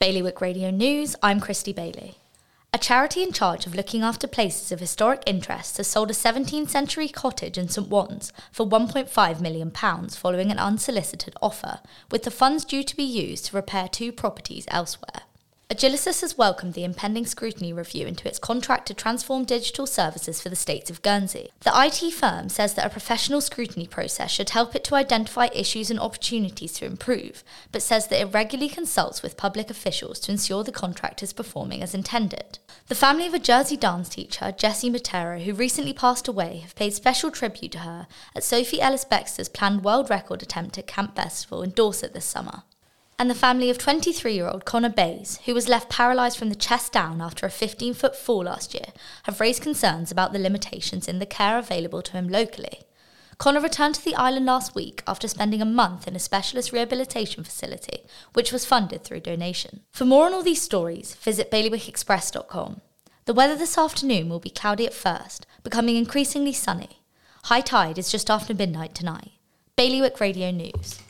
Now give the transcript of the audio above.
Bailiwick Radio News, I'm Christy Bailey. A charity in charge of looking after places of historic interest has sold a 17th century cottage in St Ouen for £1.5 million following an unsolicited offer, with the funds due to be used to repair two properties elsewhere. Agilisys has welcomed the impending scrutiny review into its contract to transform digital services for the states of Guernsey. The IT firm says that a professional scrutiny process should help it to identify issues and opportunities to improve, but says that it regularly consults with public officials to ensure the contract is performing as intended. The family of a Jersey dance teacher, Jessie Matera, who recently passed away, have paid special tribute to her at Sophie Ellis Bextor's planned world record attempt at Camp Bestival in Dorset this summer and the family of 23 year old Connor Bays, who was left paralysed from the chest down after a 15 foot fall last year, have raised concerns about the limitations in the care available to him locally. Connor returned to the island last week after spending a month in a specialist rehabilitation facility, which was funded through donation. For more on all these stories, visit bailiwickexpress.com. The weather this afternoon will be cloudy at first, becoming increasingly sunny. High tide is just after midnight tonight. Bailiwick Radio News.